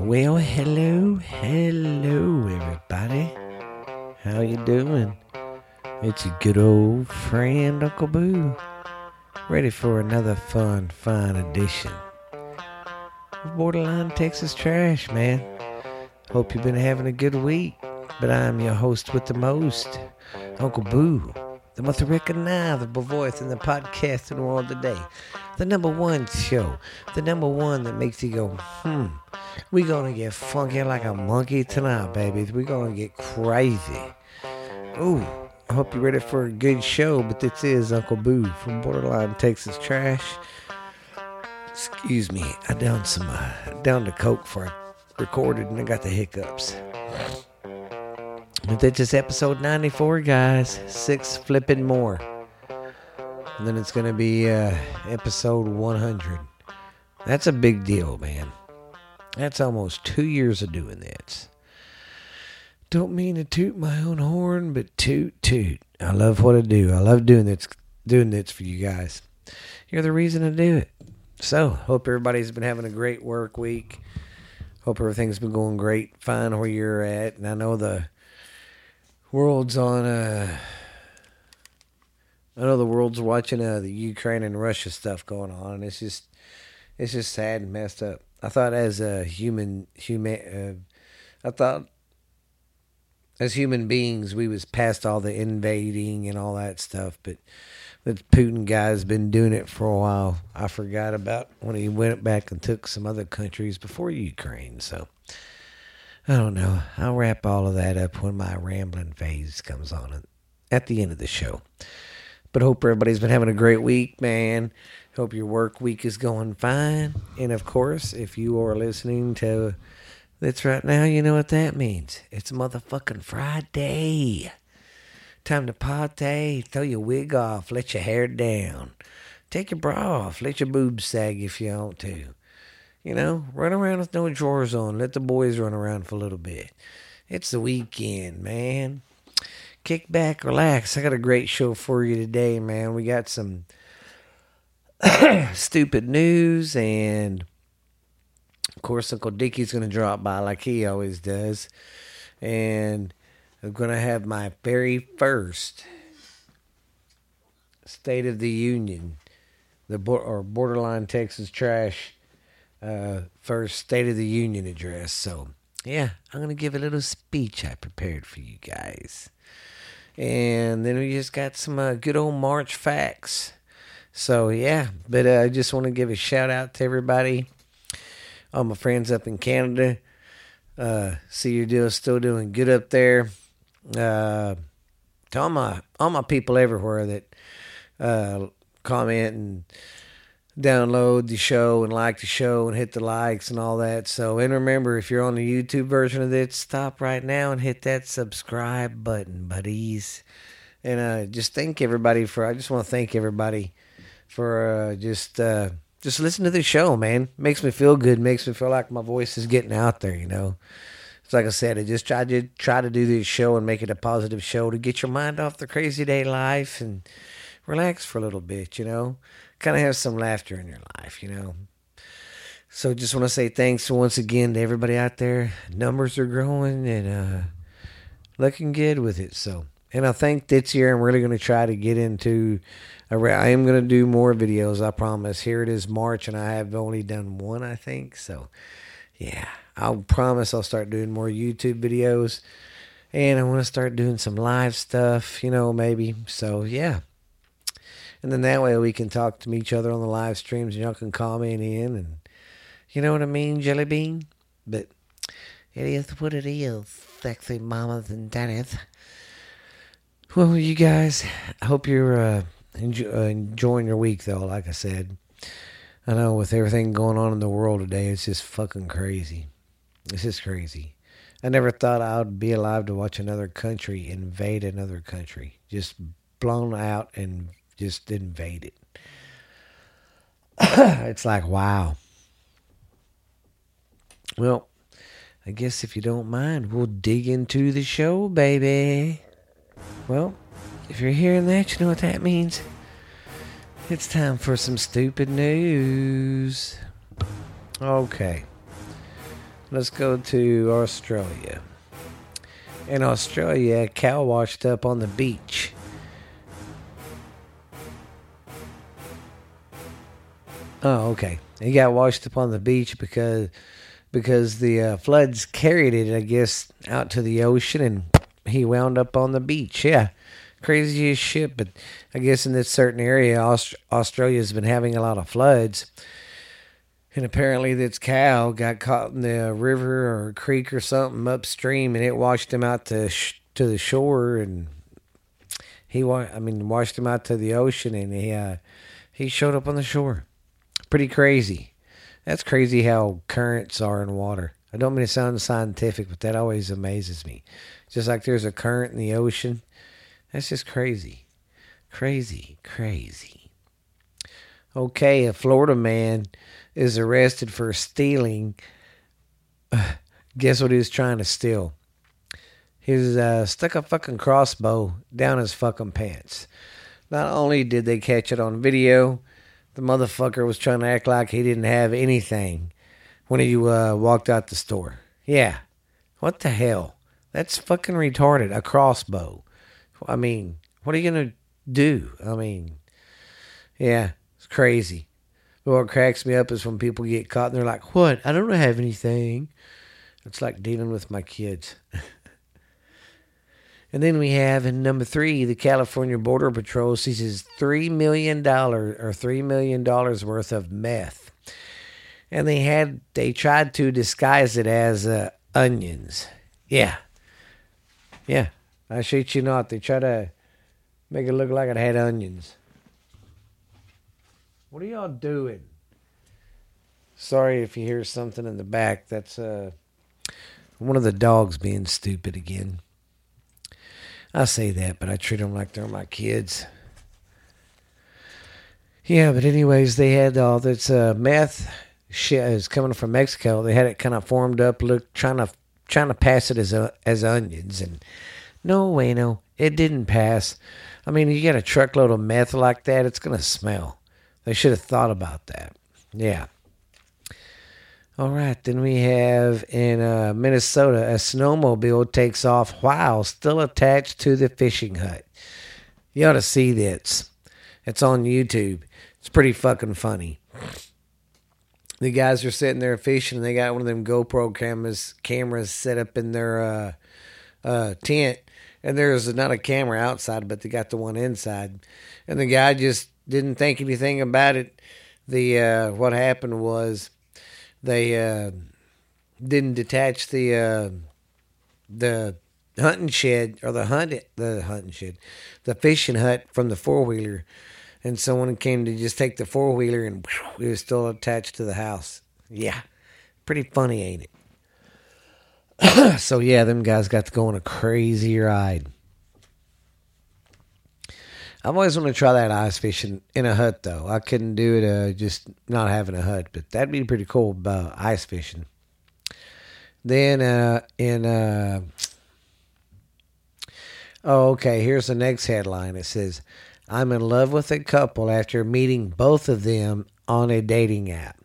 Well, hello, hello, everybody. How you doing? It's your good old friend Uncle Boo, ready for another fun, fine edition of Borderline Texas Trash, man. Hope you've been having a good week, but I'm your host with the most, Uncle Boo, the most recognizable voice in the podcasting world today. The number one show, the number one that makes you go, hmm, we gonna get funky like a monkey tonight, babies. we gonna get crazy. Ooh, I hope you're ready for a good show, but this is Uncle Boo from Borderline Texas Trash. Excuse me, I downed some, uh, downed the coke for I recorded and I got the hiccups. But that's just episode 94, guys. Six flipping more. And then it's going to be uh, episode 100. That's a big deal, man. That's almost two years of doing this. Don't mean to toot my own horn, but toot toot. I love what I do. I love doing this, doing this for you guys. You're the reason I do it. So, hope everybody's been having a great work week. Hope everything's been going great, fine where you're at. And I know the world's on uh I know the world's watching uh the Ukraine and Russia stuff going on and it's just it's just sad and messed up. I thought as a human human uh, I thought as human beings we was past all the invading and all that stuff, but the Putin guy's been doing it for a while. I forgot about when he went back and took some other countries before Ukraine, so I don't know. I'll wrap all of that up when my rambling phase comes on at the end of the show. But hope everybody's been having a great week, man. Hope your work week is going fine. And of course, if you are listening to this right now, you know what that means. It's motherfucking Friday. Time to party. Throw your wig off. Let your hair down. Take your bra off. Let your boobs sag if you want to. You know, run around with no drawers on. Let the boys run around for a little bit. It's the weekend, man. Kick back, relax. I got a great show for you today, man. We got some stupid news, and of course, Uncle Dickie's going to drop by like he always does. And I'm going to have my very first State of the Union, the or borderline Texas trash uh, first State of the Union address. So, yeah, I'm going to give a little speech I prepared for you guys. And then we just got some uh, good old March facts. So, yeah, but uh, I just want to give a shout out to everybody, all my friends up in Canada. Uh, see your deal still doing good up there. Uh, to all my all my people everywhere that uh, comment and download the show and like the show and hit the likes and all that. So, and remember, if you're on the YouTube version of this, stop right now and hit that subscribe button, buddies. And uh, just thank everybody for. I just want to thank everybody for uh, just uh, just listen to the show, man. Makes me feel good. Makes me feel like my voice is getting out there. You know, it's like I said. I just try to try to do this show and make it a positive show to get your mind off the crazy day life and relax for a little bit. You know kind of have some laughter in your life, you know. So just want to say thanks once again to everybody out there. Numbers are growing and uh, looking good with it. So, and I think this year I'm really going to try to get into. I am going to do more videos. I promise. Here it is March, and I have only done one. I think so. Yeah, I'll promise I'll start doing more YouTube videos, and I want to start doing some live stuff. You know, maybe. So yeah, and then that way we can talk to each other on the live streams and y'all can comment in and you know what I mean, Jelly Bean? But it is what it is, sexy mamas and daddies. Well, you guys, I hope you're uh, enjoy, uh, enjoying your week, though. Like I said, I know with everything going on in the world today, it's just fucking crazy. It's just crazy. I never thought I would be alive to watch another country invade another country, just blown out and just invade it. it's like, wow. Well, I guess if you don't mind, we'll dig into the show, baby. Well, if you're hearing that, you know what that means. It's time for some stupid news. Okay. Let's go to Australia. In Australia, a cow washed up on the beach. Oh, okay. He got washed up on the beach because because the uh, floods carried it, I guess, out to the ocean, and he wound up on the beach. Yeah, crazy as shit. But I guess in this certain area, Aust- Australia's been having a lot of floods, and apparently this cow got caught in the river or creek or something upstream, and it washed him out to sh- to the shore, and he wa- I mean washed him out to the ocean, and he uh, he showed up on the shore. Pretty crazy. That's crazy how currents are in water. I don't mean to sound scientific, but that always amazes me. Just like there's a current in the ocean, that's just crazy. Crazy, crazy. Okay, a Florida man is arrested for stealing. Guess what he was trying to steal? He was uh, stuck a fucking crossbow down his fucking pants. Not only did they catch it on video, the motherfucker was trying to act like he didn't have anything when he uh, walked out the store. Yeah. What the hell? That's fucking retarded. A crossbow. I mean, what are you going to do? I mean, yeah, it's crazy. But what cracks me up is when people get caught and they're like, what? I don't have anything. It's like dealing with my kids. And then we have in number three, the California Border Patrol seizes three million dollars or three million dollars worth of meth, and they had they tried to disguise it as uh, onions. Yeah, yeah, I shit you not. They try to make it look like it had onions. What are y'all doing? Sorry if you hear something in the back. That's uh one of the dogs being stupid again. I say that, but I treat them like they're my kids. Yeah, but anyways, they had all this uh, meth shit is coming from Mexico. They had it kind of formed up, look trying to trying to pass it as uh, as onions, and no way, no, it didn't pass. I mean, you get a truckload of meth like that, it's gonna smell. They should have thought about that. Yeah. All right, then we have in uh, Minnesota a snowmobile takes off while still attached to the fishing hut. You ought to see this. It's on YouTube. It's pretty fucking funny. The guys are sitting there fishing, and they got one of them GoPro cameras cameras set up in their uh, uh, tent, and there's not a camera outside, but they got the one inside. And the guy just didn't think anything about it. The uh, what happened was they uh, didn't detach the uh, the hunting shed or the hunt the hunting shed, the fishing hut from the four wheeler, and someone came to just take the four wheeler and it was still attached to the house. Yeah, pretty funny, ain't it? so yeah, them guys got to go on a crazy ride. I've always wanted to try that ice fishing in a hut, though. I couldn't do it uh, just not having a hut, but that'd be pretty cool uh, ice fishing. Then uh, in uh, oh, okay, here's the next headline. It says, "I'm in love with a couple after meeting both of them on a dating app."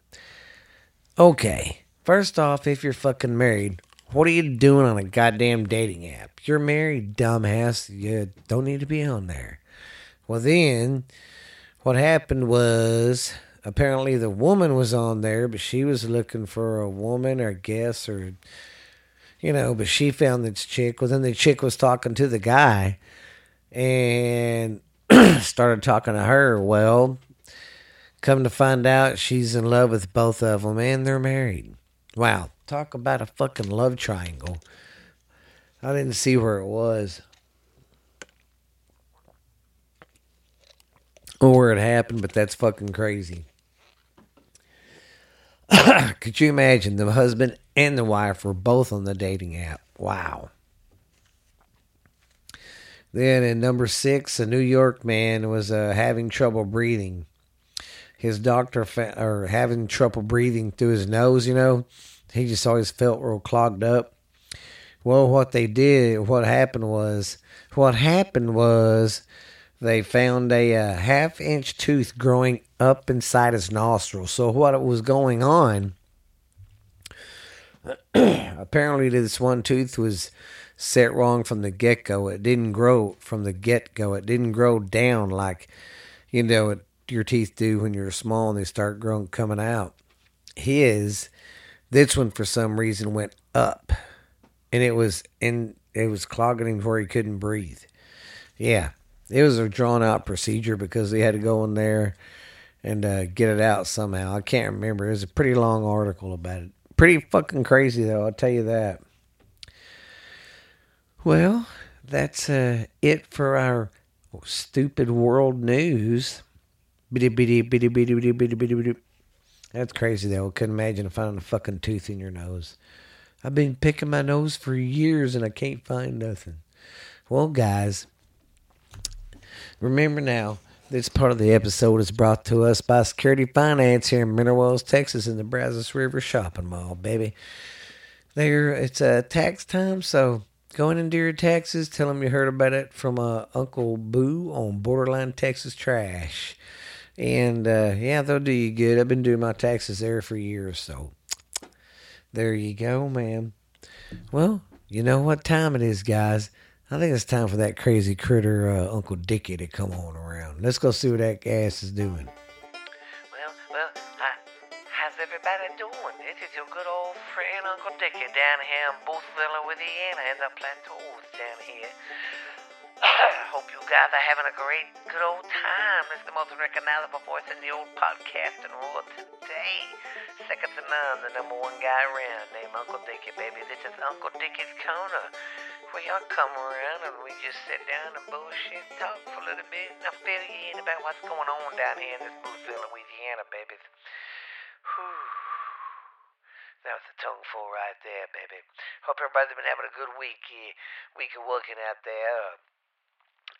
Okay, first off, if you're fucking married, what are you doing on a goddamn dating app? You're married, dumbass. You don't need to be on there. Well, then what happened was apparently the woman was on there, but she was looking for a woman or guess or, you know, but she found this chick. Well, then the chick was talking to the guy and started talking to her. Well, come to find out she's in love with both of them and they're married. Wow. Talk about a fucking love triangle. I didn't see where it was. Or where it happened, but that's fucking crazy. Could you imagine the husband and the wife were both on the dating app? Wow. Then in number six, a New York man was uh, having trouble breathing. His doctor fa- or having trouble breathing through his nose. You know, he just always felt real clogged up. Well, what they did, what happened was, what happened was they found a, uh, half inch tooth growing up inside his nostril. So what was going on apparently this one tooth was set wrong from the get go. It didn't grow from the get go. It didn't grow down like you know what your teeth do when you're small and they start growing coming out. His this one for some reason went up, and it was in it was clogging him where he couldn't breathe. Yeah, it was a drawn out procedure because they had to go in there and uh, get it out somehow. I can't remember. It was a pretty long article about it. Pretty fucking crazy though, I'll tell you that. Well, that's uh, it for our stupid world news. That's crazy though. I couldn't imagine finding a fucking tooth in your nose. I've been picking my nose for years and I can't find nothing. Well, guys, remember now, this part of the episode is brought to us by Security Finance here in Mineral Wells, Texas, in the Brazos River Shopping Mall, baby. There, it's uh, tax time, so go in and do your taxes. Tell them you heard about it from uh, Uncle Boo on Borderline Texas Trash. And uh, yeah, they'll do you good. I've been doing my taxes there for years, so there you go, man. Well, you know what time it is, guys. I think it's time for that crazy critter, uh, Uncle Dickie, to come on around. Let's go see what that ass is doing. Well, well, how's everybody doing? This is your good old friend Uncle Dickie down here in Boothville, Louisiana, in the plateaus down here. Hope you guys are having a great, good old time. It's the most recognizable voice in the old podcasting world today. Second to none, the number one guy around named Uncle Dickie, baby. This is Uncle Dickie's Corner. We y'all come around and we just sit down and bullshit, talk for a little bit, and I fill you in about what's going on down here in this Boothville, Louisiana, baby. Whew. That was a tongue full right there, baby. Hope everybody's been having a good week here. Week of working out there. Uh,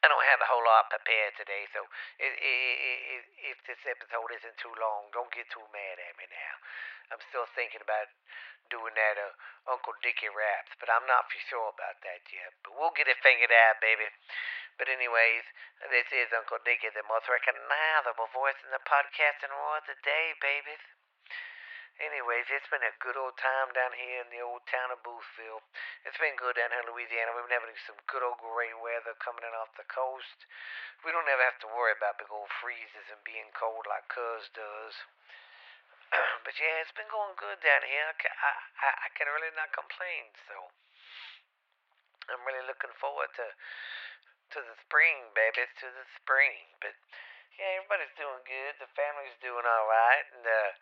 I don't have a whole lot prepared today, so it, it, it, if this episode isn't too long, don't get too mad at me now. I'm still thinking about doing that uh, Uncle Dickie raps, but I'm not for sure about that yet. But we'll get it figured out, baby. But anyways, this is Uncle Dickie, the most recognizable voice in the podcasting world today, babies. Anyways, it's been a good old time down here in the old town of Boothville. It's been good down here in Louisiana. We've been having some good old great weather coming in off the coast. We don't ever have to worry about big old freezes and being cold like Cuz does. but yeah, it's been going good down here. I, I, I, I can really not complain. So I'm really looking forward to to the spring, baby. To the spring. But yeah, everybody's doing good. The family's doing all right, and uh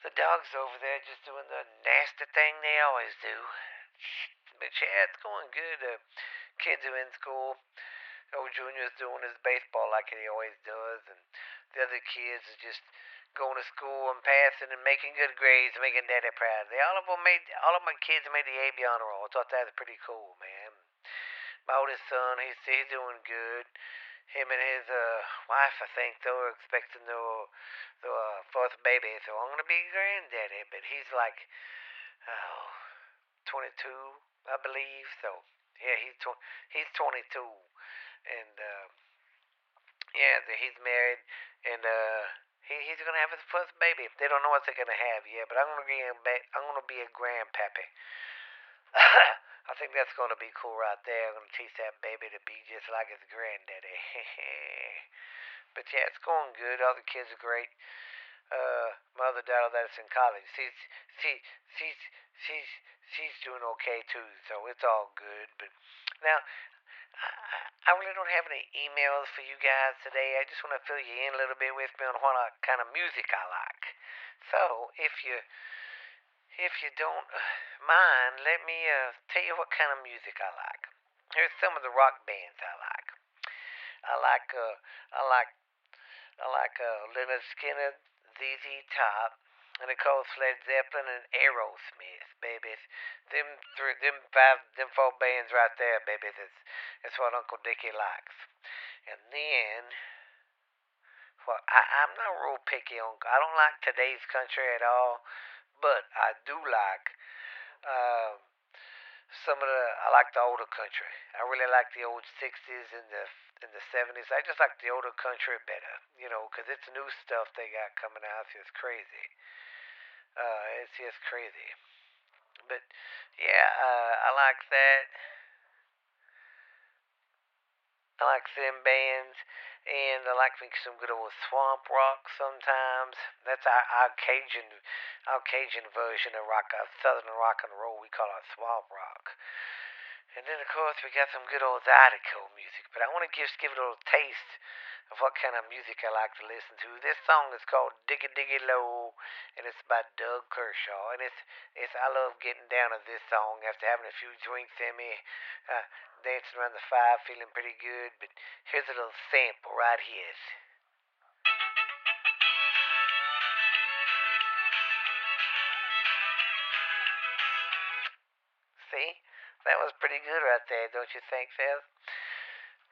the dog's over there just doing the nasty thing they always do. But yeah, it's going good. The kids are in school. Old Junior's doing his baseball like he always does, and the other kids are just going to school and passing and making good grades, making daddy proud. They all of them made all of my kids made the AB honor roll. I thought that was pretty cool, man. My oldest son, he's he's doing good him and his uh, wife, I think, they were expecting the, the uh, fourth baby, so I'm gonna be granddaddy. But he's like, oh, 22, I believe. So yeah, he's tw- he's 22, and uh, yeah, he's married, and uh, he, he's gonna have his first baby. They don't know what they're gonna have yet, but I'm gonna be a, I'm gonna be a grandpappy. I think that's going to be cool right there. I'm going to teach that baby to be just like his granddaddy. but yeah, it's going good. All the kids are great. Uh, my other daughter that's in college, she's she she's she's she's doing okay too. So it's all good. But now, I, I really don't have any emails for you guys today. I just want to fill you in a little bit with me on what kind of music I like. So if you if you don't uh, mind, let me uh, tell you what kind of music I like. Here's some of the rock bands I like. I like uh, I like I like uh, Lynyrd Skynyrd, ZZ Top, and of course Led Zeppelin and Aerosmith, baby. Them three, them five, them four bands right there, baby. That's that's what Uncle Dickie likes. And then, well, I, I'm not real picky on. I don't like today's country at all but I do like uh, some of the. I like the older country. I really like the old '60s and the in the '70s. I just like the older country better, you know, because it's new stuff they got coming out. It's just crazy. Uh, it's just crazy. but yeah, uh, I like that. I like them bands, and I like me some good old swamp rock sometimes. That's our, our Cajun, our Cajun version of rock, uh, southern rock and roll. We call it swamp rock. And then of course we got some good old Zydeco music. But I want to just give it a little taste of what kind of music I like to listen to. This song is called Diggy Diggy Low, and it's by Doug Kershaw. And it's it's I love getting down to this song after having a few drinks in me, uh, dancing around the fire, feeling pretty good. But here's a little sample right here. See, that was pretty good right there, don't you think, Seth?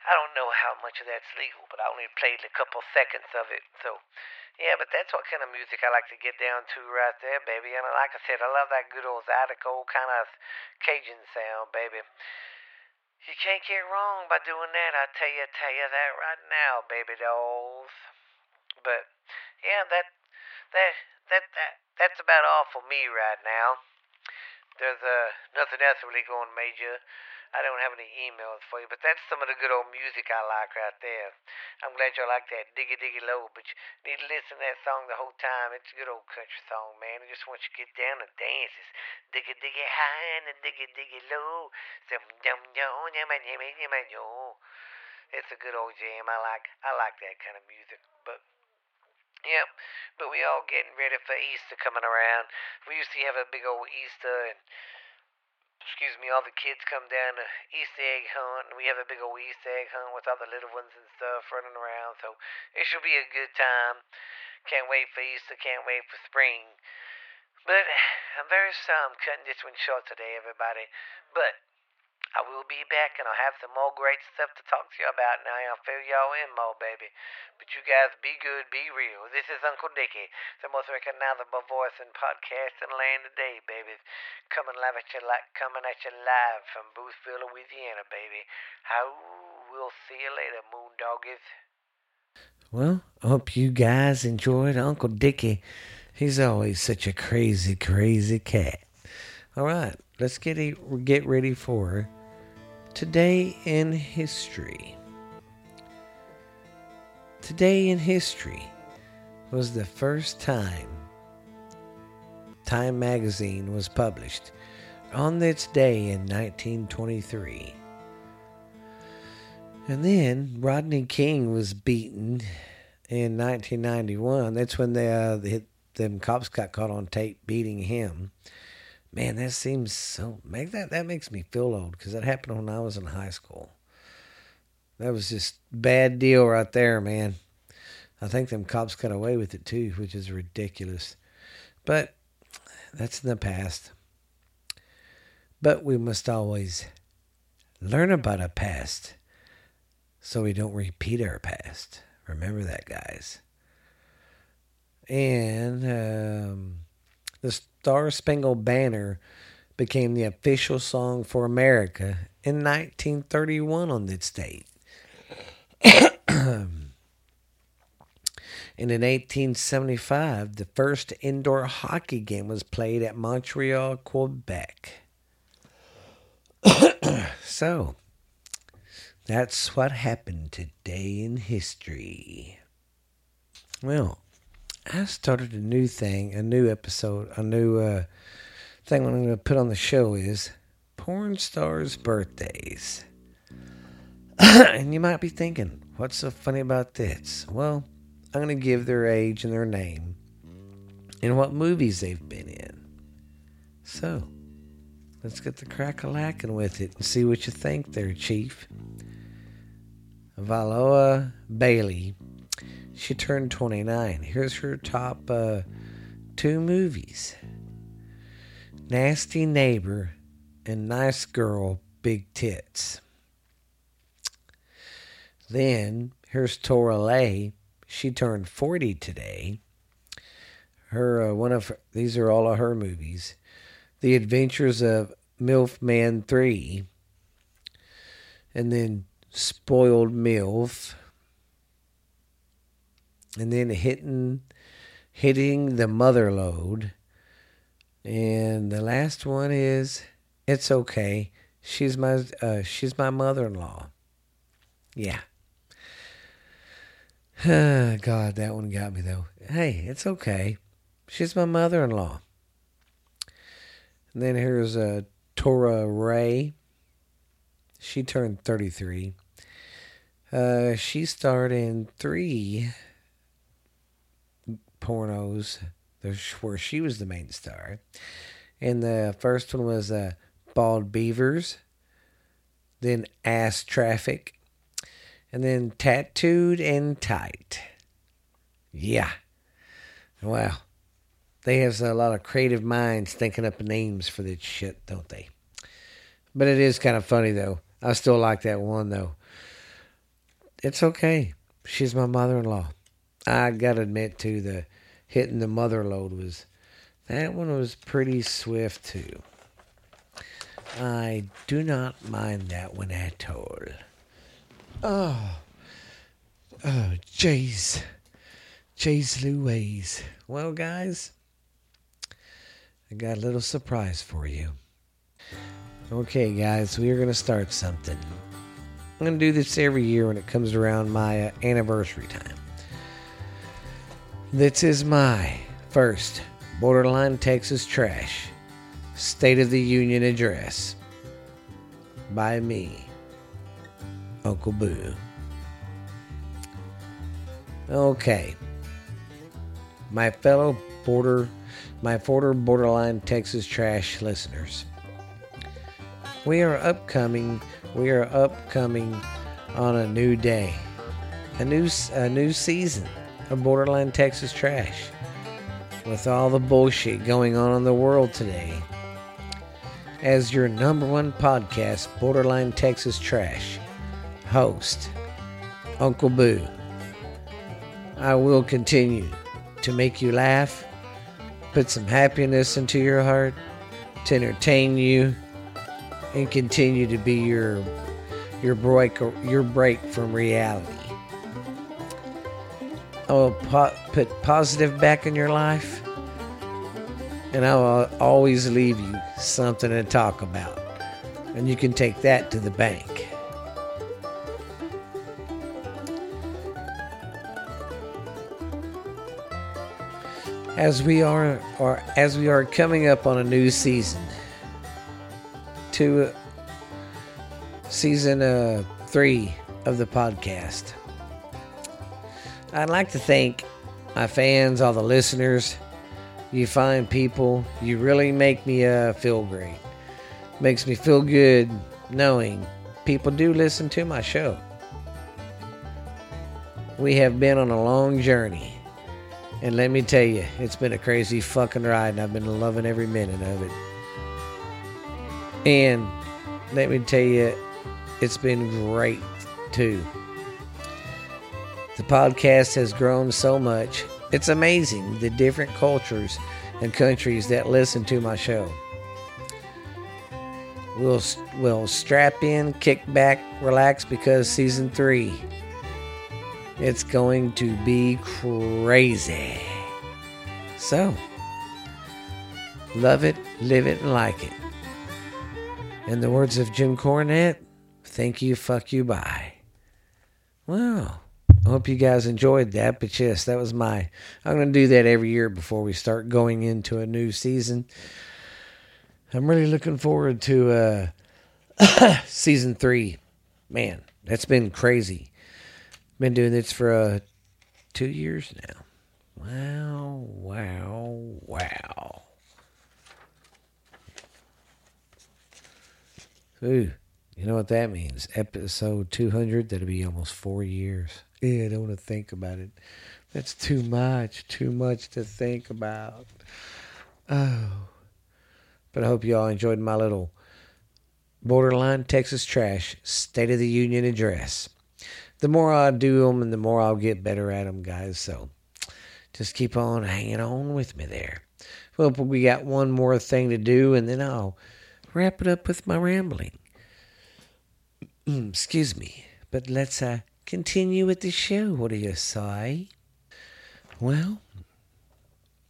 I don't know how much of that's legal, but I only played a couple seconds of it. So, yeah, but that's what kind of music I like to get down to right there, baby. And like I said, I love that good old Zydeco kind of Cajun sound, baby. You can't get wrong by doing that. I tell you, tell you that right now, baby dolls. But yeah, that that that that that's about all for me right now. There's uh nothing else really going major. I don't have any emails for you, but that's some of the good old music I like right there. I'm glad you like that diggy diggy low, but you need to listen to that song the whole time. It's a good old country song, man. I just want you to get down and dance. It's diggy diggy high and diggy diggy low. It's a good old jam. I like I like that kind of music, but. Yep, but we all getting ready for Easter coming around. We used to have a big old Easter and excuse me, all the kids come down to Easter egg hunt, and we have a big old Easter egg hunt with all the little ones and stuff running around. So it should be a good time. Can't wait for Easter. Can't wait for spring. But I'm very sorry I'm cutting this one short today, everybody. But I will be back, and I'll have some more great stuff to talk to you about now. I'll fill y'all in more, baby. But you guys be good, be real. This is Uncle Dickie, the most recognizable voice in podcasting land today, baby. Coming live at you like coming at you live from Boothville, Louisiana, baby. How we'll see you later, moondoggies. Well, I hope you guys enjoyed Uncle Dickie. He's always such a crazy, crazy cat. All right, let's get a, get ready for today in history. Today in history was the first time Time magazine was published on this day in 1923. And then Rodney King was beaten in 1991. That's when uh, they, them cops got caught on tape beating him. Man, that seems so. Make that that makes me feel old because that happened when I was in high school. That was just bad deal right there, man. I think them cops got away with it too, which is ridiculous. But that's in the past. But we must always learn about our past so we don't repeat our past. Remember that, guys. And um, the Star Spangled Banner became the official song for America in 1931 on this date. and in 1875, the first indoor hockey game was played at Montreal, Quebec. so, that's what happened today in history. Well, I started a new thing, a new episode, a new uh, thing I'm going to put on the show is porn stars' birthdays. and you might be thinking, what's so funny about this? Well, I'm going to give their age and their name and what movies they've been in. So, let's get the crack a lacking with it and see what you think there, Chief. Valoa Bailey she turned 29. Here's her top uh, two movies Nasty Neighbor and Nice Girl, Big Tits. Then here's Tora Lay. She turned 40 today. Her uh, one of her, these are all of her movies. The Adventures of MILF Man 3. And then Spoiled MILF and then hitting hitting the mother load And the last one is It's Okay. She's my uh, she's my mother-in-law. Yeah. God, that one got me though. Hey, it's okay. She's my mother-in-law. And then here's uh, Tora Ray. She turned 33. Uh, she starred in three pornos where she was the main star. And the first one was uh, Bald Beavers, then Ass Traffic, and then Tattooed and Tight. Yeah. Wow. They have a lot of creative minds thinking up names for this shit, don't they? But it is kind of funny, though. I still like that one, though. It's okay. She's my mother in law. I gotta admit, too, the hitting the mother load was. That one was pretty swift, too. I do not mind that one at all. Oh. Oh, jeez. Jeez Louise. Well, guys, I got a little surprise for you. Okay, guys, we are to start something. I'm to do this every year when it comes around my uh, anniversary time. This is my first Borderline Texas Trash State of the Union address by me, Uncle Boo. Okay. My fellow border my border borderline Texas trash listeners. We are upcoming we are upcoming on a new day. A new a new season of Borderline Texas Trash. With all the bullshit going on in the world today, as your number one podcast, Borderline Texas Trash, host, Uncle Boo. I will continue to make you laugh, put some happiness into your heart, to entertain you, and continue to be your your break your break from reality. I will po- put positive back in your life, and I will always leave you something to talk about, and you can take that to the bank. as we are or as we are coming up on a new season to season uh, three of the podcast i'd like to thank my fans all the listeners. You fine people. You really make me uh, feel great. Makes me feel good knowing people do listen to my show. We have been on a long journey. And let me tell you, it's been a crazy fucking ride, and I've been loving every minute of it. And let me tell you, it's been great too. The podcast has grown so much. It's amazing the different cultures and countries that listen to my show. We'll, we'll strap in, kick back, relax because season three it's going to be crazy. So, love it, live it, and like it. In the words of Jim Cornette, thank you, fuck you, bye. Well, I hope you guys enjoyed that. But yes, that was my. I'm going to do that every year before we start going into a new season. I'm really looking forward to uh, season three. Man, that's been crazy. Been doing this for uh, two years now. Wow, wow, wow. Ooh, you know what that means? Episode 200, that'll be almost four years. Yeah, I don't want to think about it. That's too much, too much to think about. Oh. But I hope you all enjoyed my little borderline Texas trash State of the Union address the more I do them and the more I'll get better at them, guys. So just keep on hanging on with me there. Well, we got one more thing to do, and then I'll wrap it up with my rambling. Excuse me, but let's uh, continue with the show. What do you say? Well,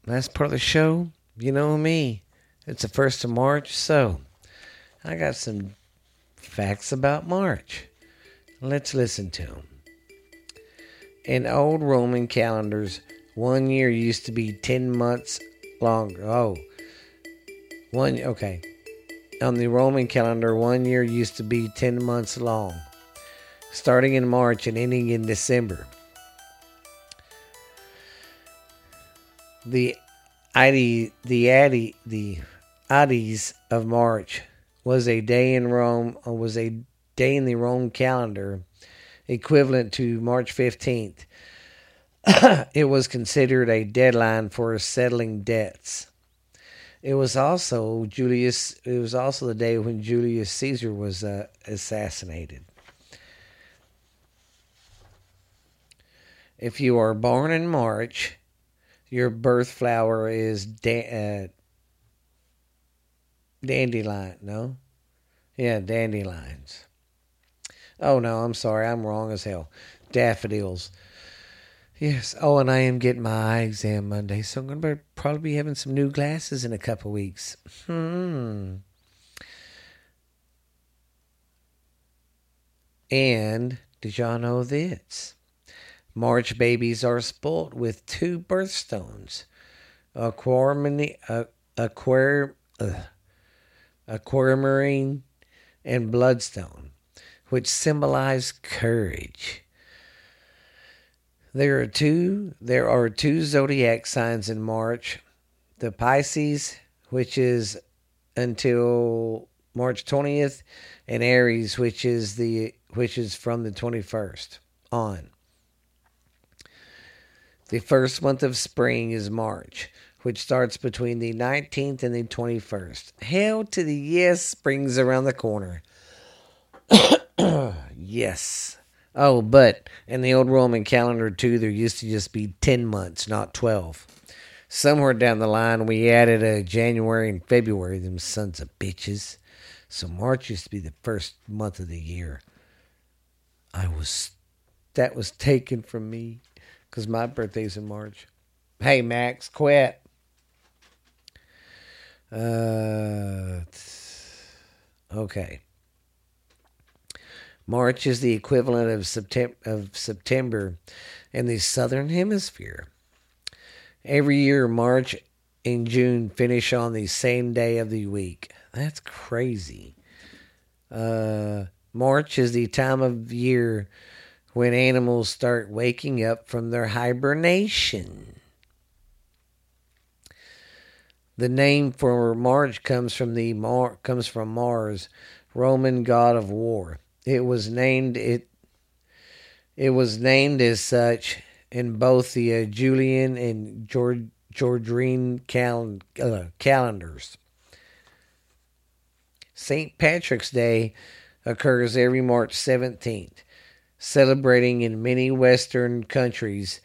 last part of the show, you know me. It's the first of March, so I got some facts about March. Let's listen to them. In old Roman calendars, one year used to be 10 months longer. Oh, one, okay. On the Roman calendar, one year used to be 10 months long, starting in March and ending in December. The Adi, the Adi, the of March was a day in Rome, uh, was a day in the Rome calendar equivalent to March 15th. it was considered a deadline for settling debts. It was also Julius. It was also the day when Julius Caesar was uh, assassinated. If you are born in March, your birth flower is da- uh, dandelion. No, yeah, dandelions. Oh no, I'm sorry, I'm wrong as hell. Daffodils. Yes. Oh, and I am getting my eye exam Monday, so I'm going to probably be having some new glasses in a couple weeks. Hmm. And did y'all know this? March babies are spoilt with two birthstones, aquamarine, uh, aquar, uh, aquamarine and bloodstone, which symbolize courage. There are two there are two zodiac signs in March. The Pisces, which is until March 20th, and Aries, which is the which is from the 21st on. The first month of spring is March, which starts between the 19th and the 21st. Hell to the yes, spring's around the corner. yes. Oh, but in the old Roman calendar, too, there used to just be 10 months, not 12. Somewhere down the line, we added a January and February, them sons of bitches. So March used to be the first month of the year. I was, that was taken from me because my birthday's in March. Hey, Max, quit. Uh, okay. March is the equivalent of September, of September in the southern hemisphere. Every year, March and June finish on the same day of the week. That's crazy. Uh, March is the time of year when animals start waking up from their hibernation. The name for March comes from the Mar- comes from Mars, Roman god of war. It was named it. It was named as such in both the uh, Julian and Georg, Georgian cal- uh, calendars. St. Patrick's Day occurs every March 17th, celebrating in many Western countries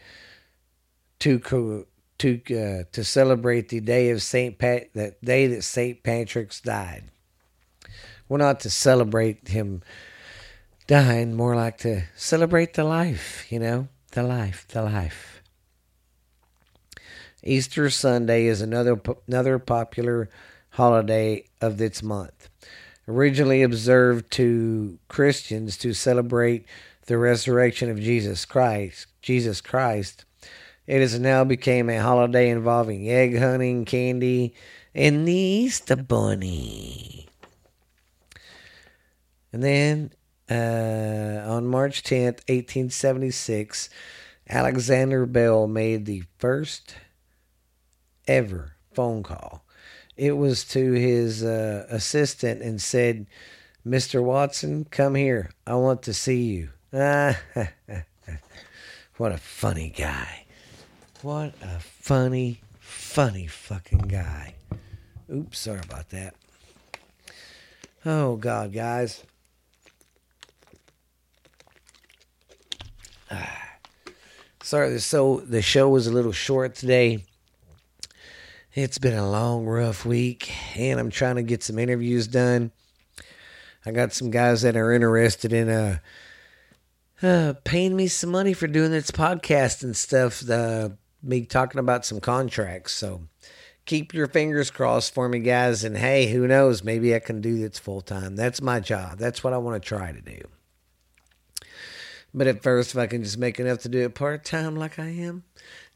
to to uh, to celebrate the day of Saint Pat that day that Saint Patrick's died. We're not to celebrate him dying, more like to celebrate the life, you know, the life, the life. Easter Sunday is another another popular holiday of this month. Originally observed to Christians to celebrate the resurrection of Jesus Christ, Jesus Christ, it has now become a holiday involving egg hunting, candy, and the Easter bunny. And then uh, on March 10th, 1876, Alexander Bell made the first ever phone call. It was to his uh, assistant and said, Mr. Watson, come here. I want to see you. what a funny guy. What a funny, funny fucking guy. Oops, sorry about that. Oh, God, guys. Sorry, so the show was a little short today. It's been a long, rough week, and I'm trying to get some interviews done. I got some guys that are interested in uh, uh paying me some money for doing this podcast and stuff. The me talking about some contracts. So keep your fingers crossed for me, guys. And hey, who knows? Maybe I can do this full time. That's my job. That's what I want to try to do. But at first, if I can just make enough to do it part time like I am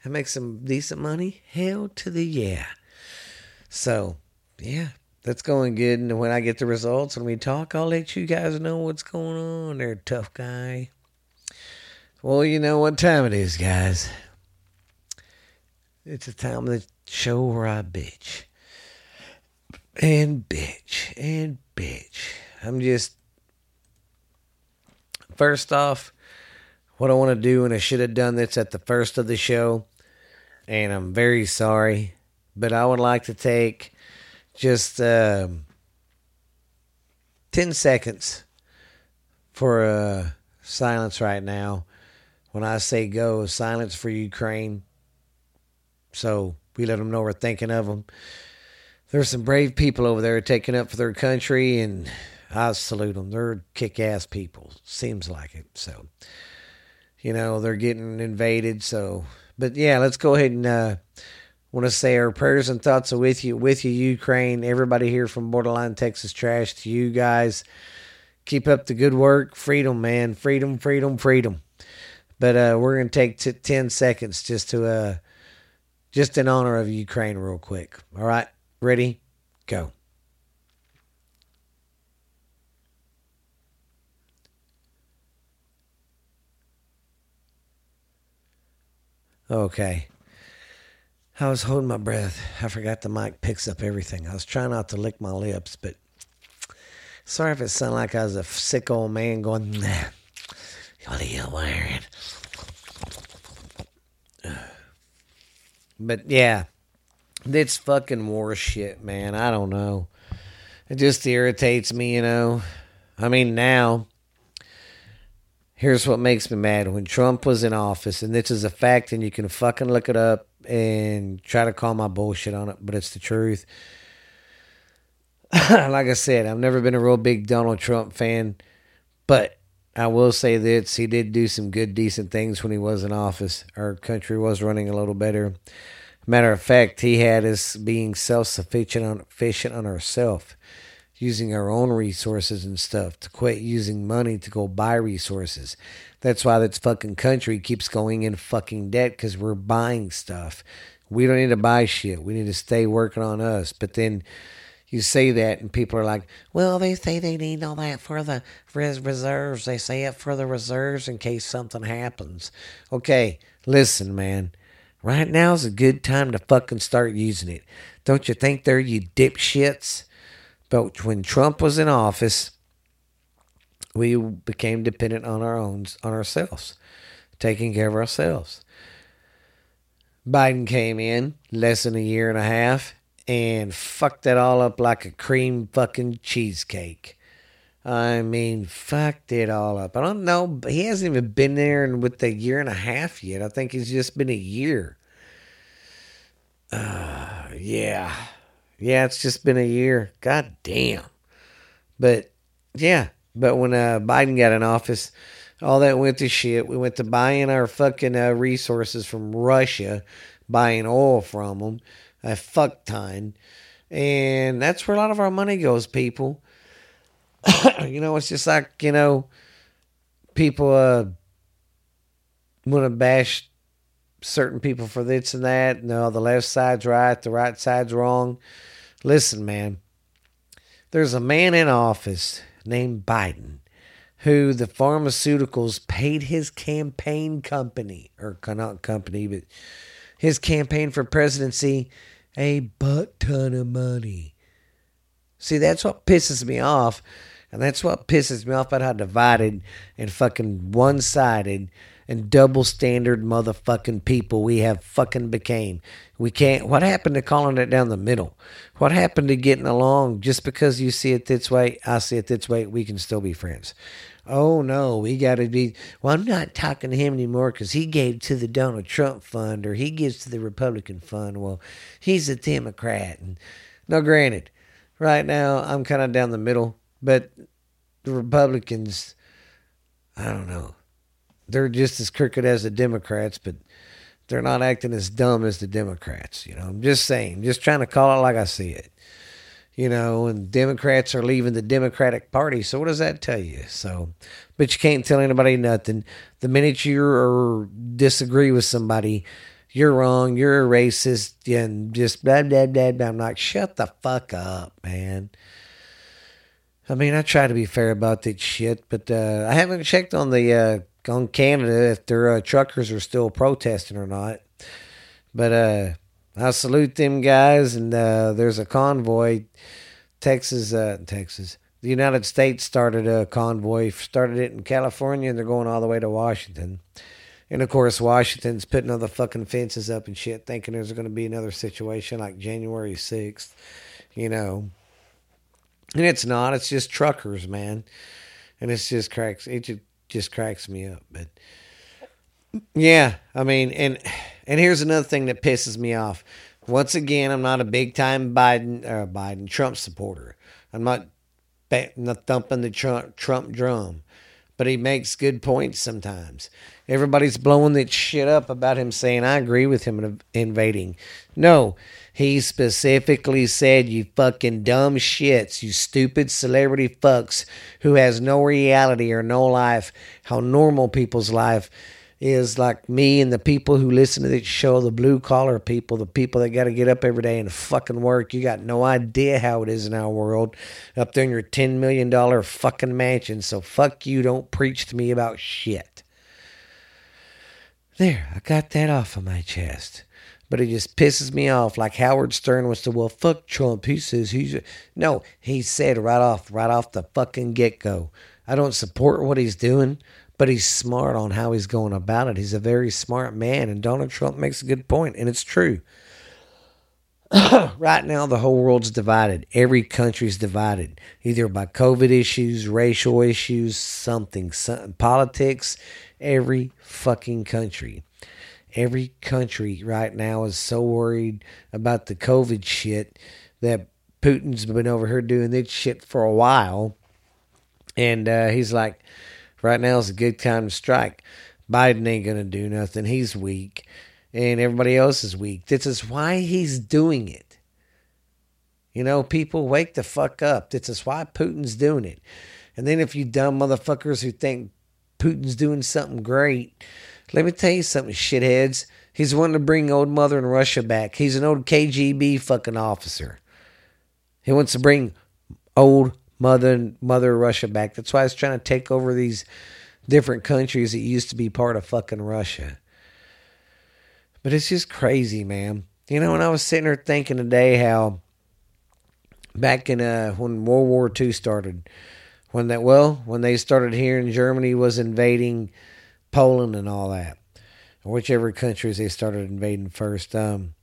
and make some decent money, hell to the yeah. So, yeah, that's going good. And when I get the results, when we talk, I'll let you guys know what's going on there, tough guy. Well, you know what time it is, guys. It's a time of the show where I bitch. And bitch. And bitch. I'm just. First off, what I want to do, and I should have done this at the first of the show, and I'm very sorry, but I would like to take just uh, 10 seconds for uh, silence right now. When I say go, silence for Ukraine. So we let them know we're thinking of them. There's some brave people over there taking up for their country, and I salute them. They're kick ass people. Seems like it. So, you know, they're getting invaded. So, but yeah, let's go ahead and uh, want to say our prayers and thoughts are with you, with you, Ukraine. Everybody here from Borderline Texas Trash to you guys. Keep up the good work. Freedom, man. Freedom, freedom, freedom. But uh, we're gonna take t- ten seconds just to uh, just in honor of Ukraine, real quick. All right, ready, go. Okay. I was holding my breath. I forgot the mic picks up everything. I was trying not to lick my lips, but sorry if it sounded like I was a sick old man going, nah, what are you wearing? But yeah, it's fucking war shit, man. I don't know. It just irritates me, you know. I mean, now, here's what makes me mad. When Trump was in office, and this is a fact, and you can fucking look it up and try to call my bullshit on it, but it's the truth. like I said, I've never been a real big Donald Trump fan, but I will say this: he did do some good, decent things when he was in office. Our country was running a little better. Matter of fact, he had us being self-sufficient on, efficient on ourselves, using our own resources and stuff to quit using money to go buy resources. That's why this fucking country keeps going in fucking debt because we're buying stuff. We don't need to buy shit. We need to stay working on us. But then you say that and people are like, well, they say they need all that for the res- reserves. They say it for the reserves in case something happens. Okay, listen, man. Right now is a good time to fucking start using it. Don't you think there, are you dipshits? But when Trump was in office, we became dependent on our own, on ourselves, taking care of ourselves. Biden came in less than a year and a half and fucked that all up like a cream fucking cheesecake. I mean, fucked it all up. I don't know. He hasn't even been there with a year and a half yet. I think it's just been a year. Uh, yeah. Yeah, it's just been a year. God damn. But, yeah. But when uh, Biden got in office, all that went to shit. We went to buying our fucking uh, resources from Russia, buying oil from them, a fuck ton. And that's where a lot of our money goes, people. you know, it's just like, you know, people uh, want to bash certain people for this and that. No, the left side's right, the right side's wrong. Listen, man, there's a man in office named Biden who the pharmaceuticals paid his campaign company, or not company, but his campaign for presidency a butt ton of money. See, that's what pisses me off. And that's what pisses me off about how divided and fucking one sided and double standard motherfucking people we have fucking became. We can't. What happened to calling it down the middle? What happened to getting along just because you see it this way, I see it this way, we can still be friends? Oh no, we got to be. Well, I'm not talking to him anymore because he gave to the Donald Trump fund or he gives to the Republican fund. Well, he's a Democrat. And now, granted, right now I'm kind of down the middle, but the Republicans, I don't know, they're just as crooked as the Democrats, but they're not acting as dumb as the Democrats. You know, I'm just saying, just trying to call it like I see it. You know, and Democrats are leaving the Democratic Party. So what does that tell you? So, but you can't tell anybody nothing. The minute you disagree with somebody, you're wrong. You're a racist, and just blah blah blah blah. I'm like, shut the fuck up, man. I mean, I try to be fair about that shit, but uh, I haven't checked on the uh, on Canada if their uh, truckers are still protesting or not. But uh, I salute them guys, and uh, there's a convoy. Texas, uh, Texas, the United States started a convoy, started it in California, and they're going all the way to Washington. And of course, Washington's putting all the fucking fences up and shit, thinking there's going to be another situation like January 6th, you know. And it's not, it's just truckers, man. And it's just cracks, it just, just cracks me up. But yeah, I mean, and and here's another thing that pisses me off. Once again, I'm not a big time Biden uh, Biden Trump supporter. I'm not, not thumping the Trump, Trump drum, but he makes good points sometimes. Everybody's blowing that shit up about him saying, I agree with him invading. No, he specifically said, You fucking dumb shits, you stupid celebrity fucks who has no reality or no life, how normal people's life is like me and the people who listen to this show, the blue collar people, the people that got to get up every day and fucking work. You got no idea how it is in our world up there in your $10 million fucking mansion. So fuck you. Don't preach to me about shit. There, I got that off of my chest. But it just pisses me off. Like Howard Stern was to, well, fuck Trump. He says he's. A... No, he said right off, right off the fucking get go. I don't support what he's doing, but he's smart on how he's going about it. He's a very smart man, and Donald Trump makes a good point, and it's true. right now, the whole world's divided. Every country's divided, either by COVID issues, racial issues, something, some, politics. Every fucking country. Every country right now is so worried about the COVID shit that Putin's been over here doing this shit for a while. And uh, he's like, right now is a good time to strike. Biden ain't going to do nothing. He's weak. And everybody else is weak. This is why he's doing it. You know, people wake the fuck up. This is why Putin's doing it. And then if you dumb motherfuckers who think Putin's doing something great, let me tell you something, shitheads. He's wanting to bring old mother in Russia back. He's an old KGB fucking officer. He wants to bring old mother mother Russia back. That's why he's trying to take over these different countries that used to be part of fucking Russia. But it's just crazy, man. You know, when I was sitting there thinking today how back in uh when World War II started, when that well, when they started here in Germany was invading Poland and all that, whichever countries they started invading first. Um,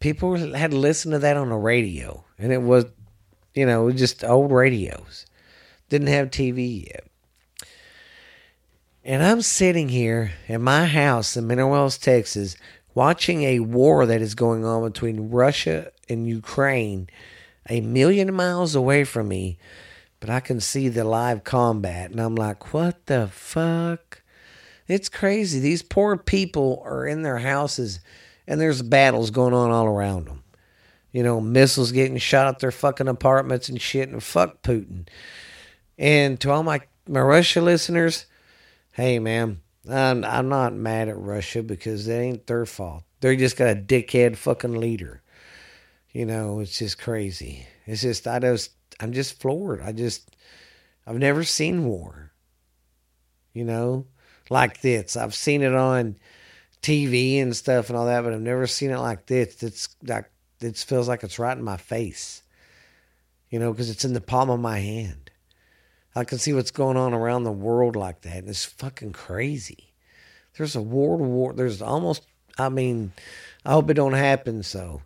people had to listen to that on the radio, and it was, you know, just old radios. Didn't have TV yet. And I'm sitting here in my house in Mineral Wells, Texas, watching a war that is going on between Russia and Ukraine a million miles away from me, but I can see the live combat. And I'm like, what the fuck? It's crazy. These poor people are in their houses and there's battles going on all around them. You know, missiles getting shot at their fucking apartments and shit, and fuck Putin. And to all my, my Russia listeners, hey, man, I'm, I'm not mad at Russia because it ain't their fault. They just got a dickhead fucking leader. You know, it's just crazy. It's just, I just, I'm just floored. I just, I've never seen war. You know, like this. I've seen it on TV and stuff and all that, but I've never seen it like this. It's like it feels like it's right in my face, you know, because it's in the palm of my hand. I can see what's going on around the world like that, and it's fucking crazy. There's a world war. There's almost. I mean, I hope it don't happen. So,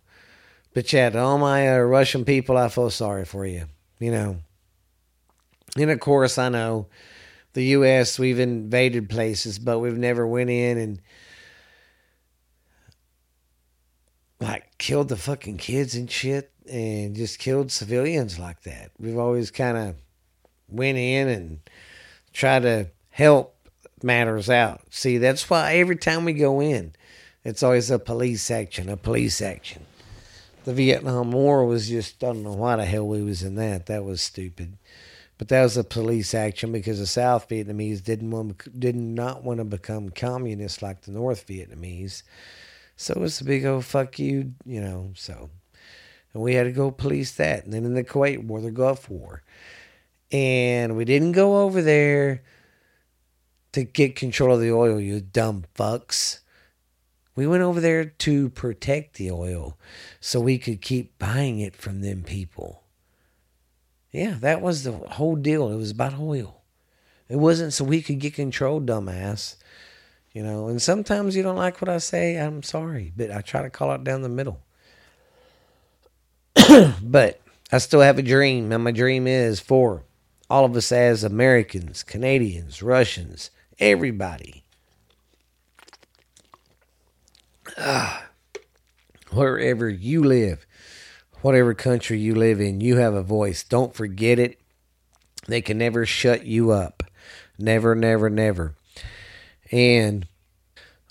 but yeah, to all my uh, Russian people, I feel sorry for you. You know, and of course, I know the U.S. We've invaded places, but we've never went in and like killed the fucking kids and shit, and just killed civilians like that. We've always kind of went in and tried to help matters out. See, that's why every time we go in, It's always a police action, a police action. The Vietnam War was just I don't know why the hell we was in that. That was stupid. But that was a police action because the South Vietnamese didn't want did not want to become communist like the North Vietnamese. So it was a big old fuck you, you know. So and we had to go police that. And then in the Kuwait War, the Gulf War, and we didn't go over there to get control of the oil. You dumb fucks. We went over there to protect the oil so we could keep buying it from them people. Yeah, that was the whole deal. It was about oil. It wasn't so we could get control, dumbass. You know, and sometimes you don't like what I say. I'm sorry, but I try to call it down the middle. but I still have a dream, and my dream is for all of us as Americans, Canadians, Russians, everybody. Ah, wherever you live, whatever country you live in, you have a voice. Don't forget it. They can never shut you up. Never, never, never. And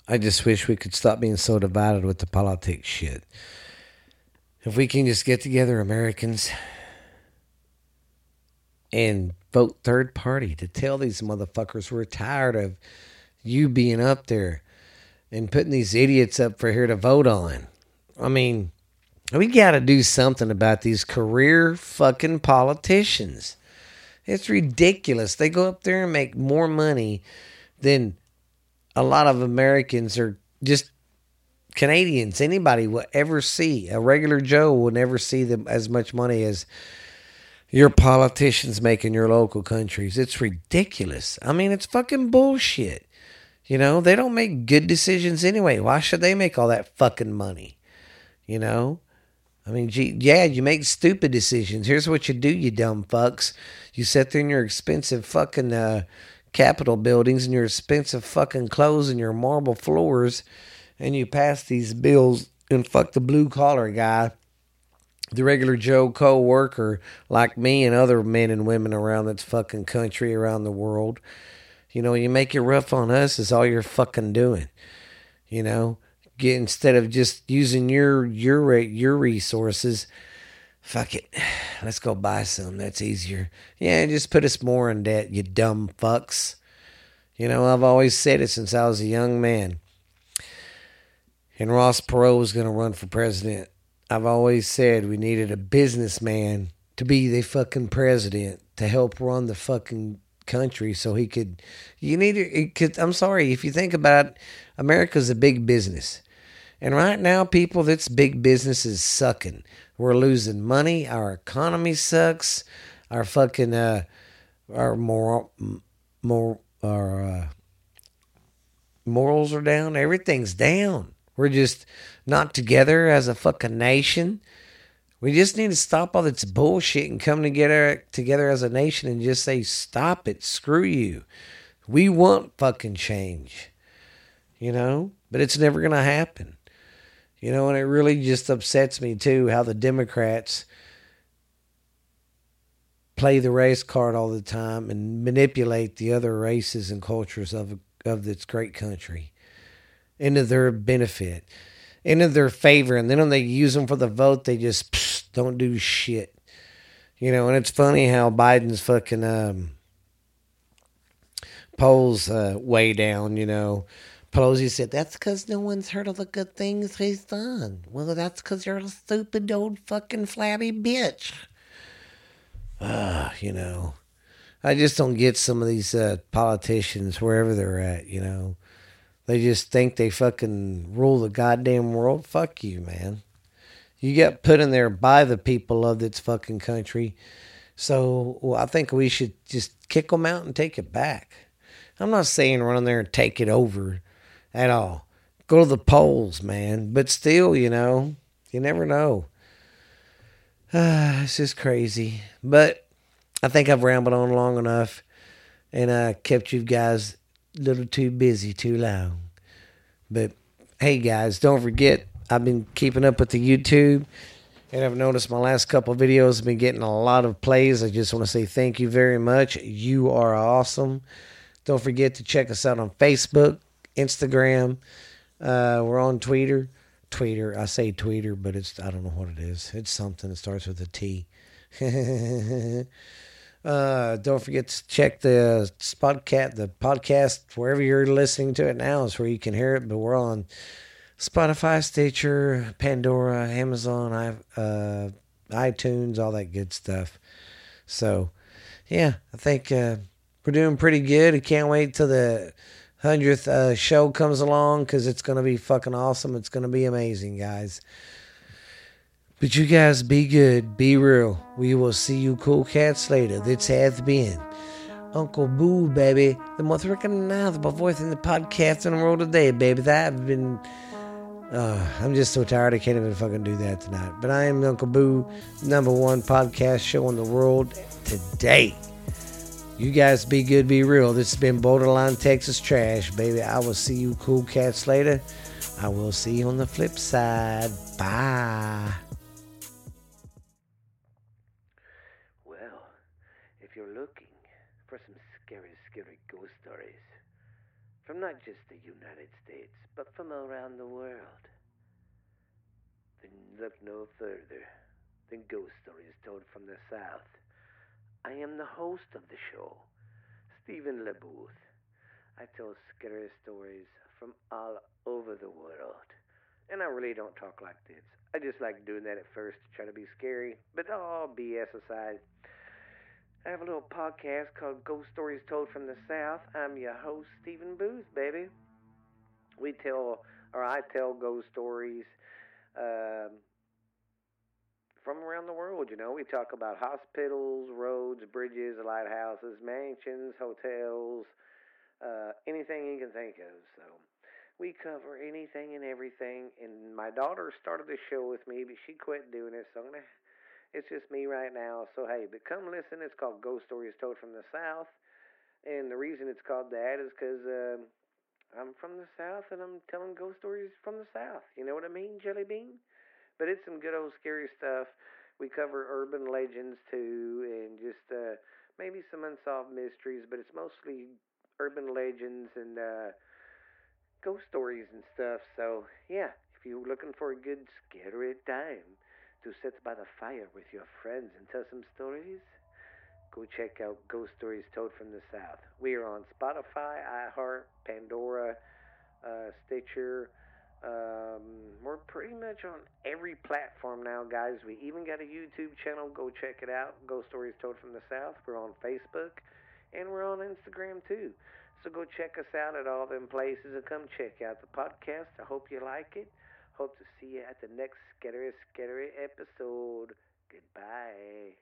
I just wish we could stop being so divided with the politics shit. If we can just get together, Americans, and vote third party to tell these motherfuckers we're tired of you being up there and putting these idiots up for here to vote on. I mean, we got to do something about these career fucking politicians. It's ridiculous. They go up there and make more money than a lot of Americans or just Canadians. Anybody will ever see. A regular Joe will never see them as much money as your politicians make in your local countries. It's ridiculous. I mean, it's fucking bullshit. You know, they don't make good decisions anyway. Why should they make all that fucking money? You know? I mean, gee, yeah, you make stupid decisions. Here's what you do, you dumb fucks. You sit there in your expensive fucking uh, Capitol buildings and your expensive fucking clothes and your marble floors, and you pass these bills and fuck the blue collar guy the regular Joe co worker like me and other men and women around this fucking country, around the world. You know, you make it rough on us is all you're fucking doing. You know, get instead of just using your your your resources, fuck it, let's go buy some. That's easier. Yeah, just put us more in debt, you dumb fucks. You know, I've always said it since I was a young man. And Ross Perot was going to run for president. I've always said we needed a businessman to be the fucking president to help run the fucking country so he could you need it could I'm sorry if you think about it, America's a big business. And right now people that's big business is sucking. We're losing money, our economy sucks, our fucking uh our moral more our uh, morals are down, everything's down. We're just not together as a fucking nation. We just need to stop all this bullshit and come together together as a nation and just say, stop it, screw you. We want fucking change. You know? But it's never gonna happen. You know, and it really just upsets me too how the Democrats play the race card all the time and manipulate the other races and cultures of of this great country into their benefit into their favor, and then when they use them for the vote, they just psh, don't do shit. You know, and it's funny how Biden's fucking um, polls uh, way down. You know, Pelosi said that's because no one's heard of the good things he's done. Well, that's because you're a stupid old fucking flabby bitch. Uh, you know, I just don't get some of these uh, politicians wherever they're at. You know, they just think they fucking rule the goddamn world. Fuck you, man. You get put in there by the people of this fucking country. So well, I think we should just kick them out and take it back. I'm not saying run in there and take it over at all. Go to the polls, man. But still, you know, you never know. Uh, it's just crazy. But I think I've rambled on long enough and I kept you guys a little too busy too long. But hey, guys, don't forget, I've been keeping up with the YouTube, and I've noticed my last couple videos have been getting a lot of plays. I just want to say thank you very much. You are awesome. Don't forget to check us out on Facebook, Instagram, Uh, we're on Twitter. Twitter. I say tweeter, but it's I don't know what it is. It's something that starts with a T. uh, don't forget to check the Spotcat the podcast wherever you're listening to it now is where you can hear it. But we're on Spotify, Stitcher, Pandora, Amazon, uh, iTunes, all that good stuff. So, yeah, I think uh, we're doing pretty good. I can't wait till the hundredth uh, show comes along because it's gonna be fucking awesome. It's gonna be amazing, guys. But you guys be good, be real. We will see you cool cats later. This has been Uncle Boo, baby, the most recognizable voice in the podcast in the world today, baby. That I've been. Uh, I'm just so tired. I can't even fucking do that tonight. But I am Uncle Boo, number one podcast show in the world today. You guys be good, be real. This has been Borderline Texas Trash, baby. I will see you cool cats later. I will see you on the flip side. Bye. Well, if you're looking for some scary, scary ghost stories from not just the United States, but from around the world, then look no further than Ghost Stories Told from the South. I am the host of the show, Stephen LeBooth. I tell scary stories from all over the world. And I really don't talk like this. I just like doing that at first to try to be scary, but all BS aside. I have a little podcast called Ghost Stories Told from the South. I'm your host, Stephen Booth, baby. We tell, or I tell ghost stories um, from around the world. You know, we talk about hospitals, roads, bridges, lighthouses, mansions, hotels, uh, anything you can think of. So we cover anything and everything. And my daughter started the show with me, but she quit doing it. So gonna. It's just me right now. So hey, but come listen. It's called Ghost Stories Told from the South, and the reason it's called that is because. Um, I'm from the South and I'm telling ghost stories from the South. You know what I mean, Jelly Bean? But it's some good old scary stuff. We cover urban legends too, and just uh, maybe some unsolved mysteries, but it's mostly urban legends and uh, ghost stories and stuff. So, yeah, if you're looking for a good scary time to sit by the fire with your friends and tell some stories, go check out Ghost Stories Told from the South. We are on Spotify, iHeart, Pandora, uh, Stitcher. Um, we're pretty much on every platform now, guys. We even got a YouTube channel. Go check it out. Ghost Stories Told from the South. We're on Facebook, and we're on Instagram too. So go check us out at all them places and come check out the podcast. I hope you like it. Hope to see you at the next Scary Scary episode. Goodbye.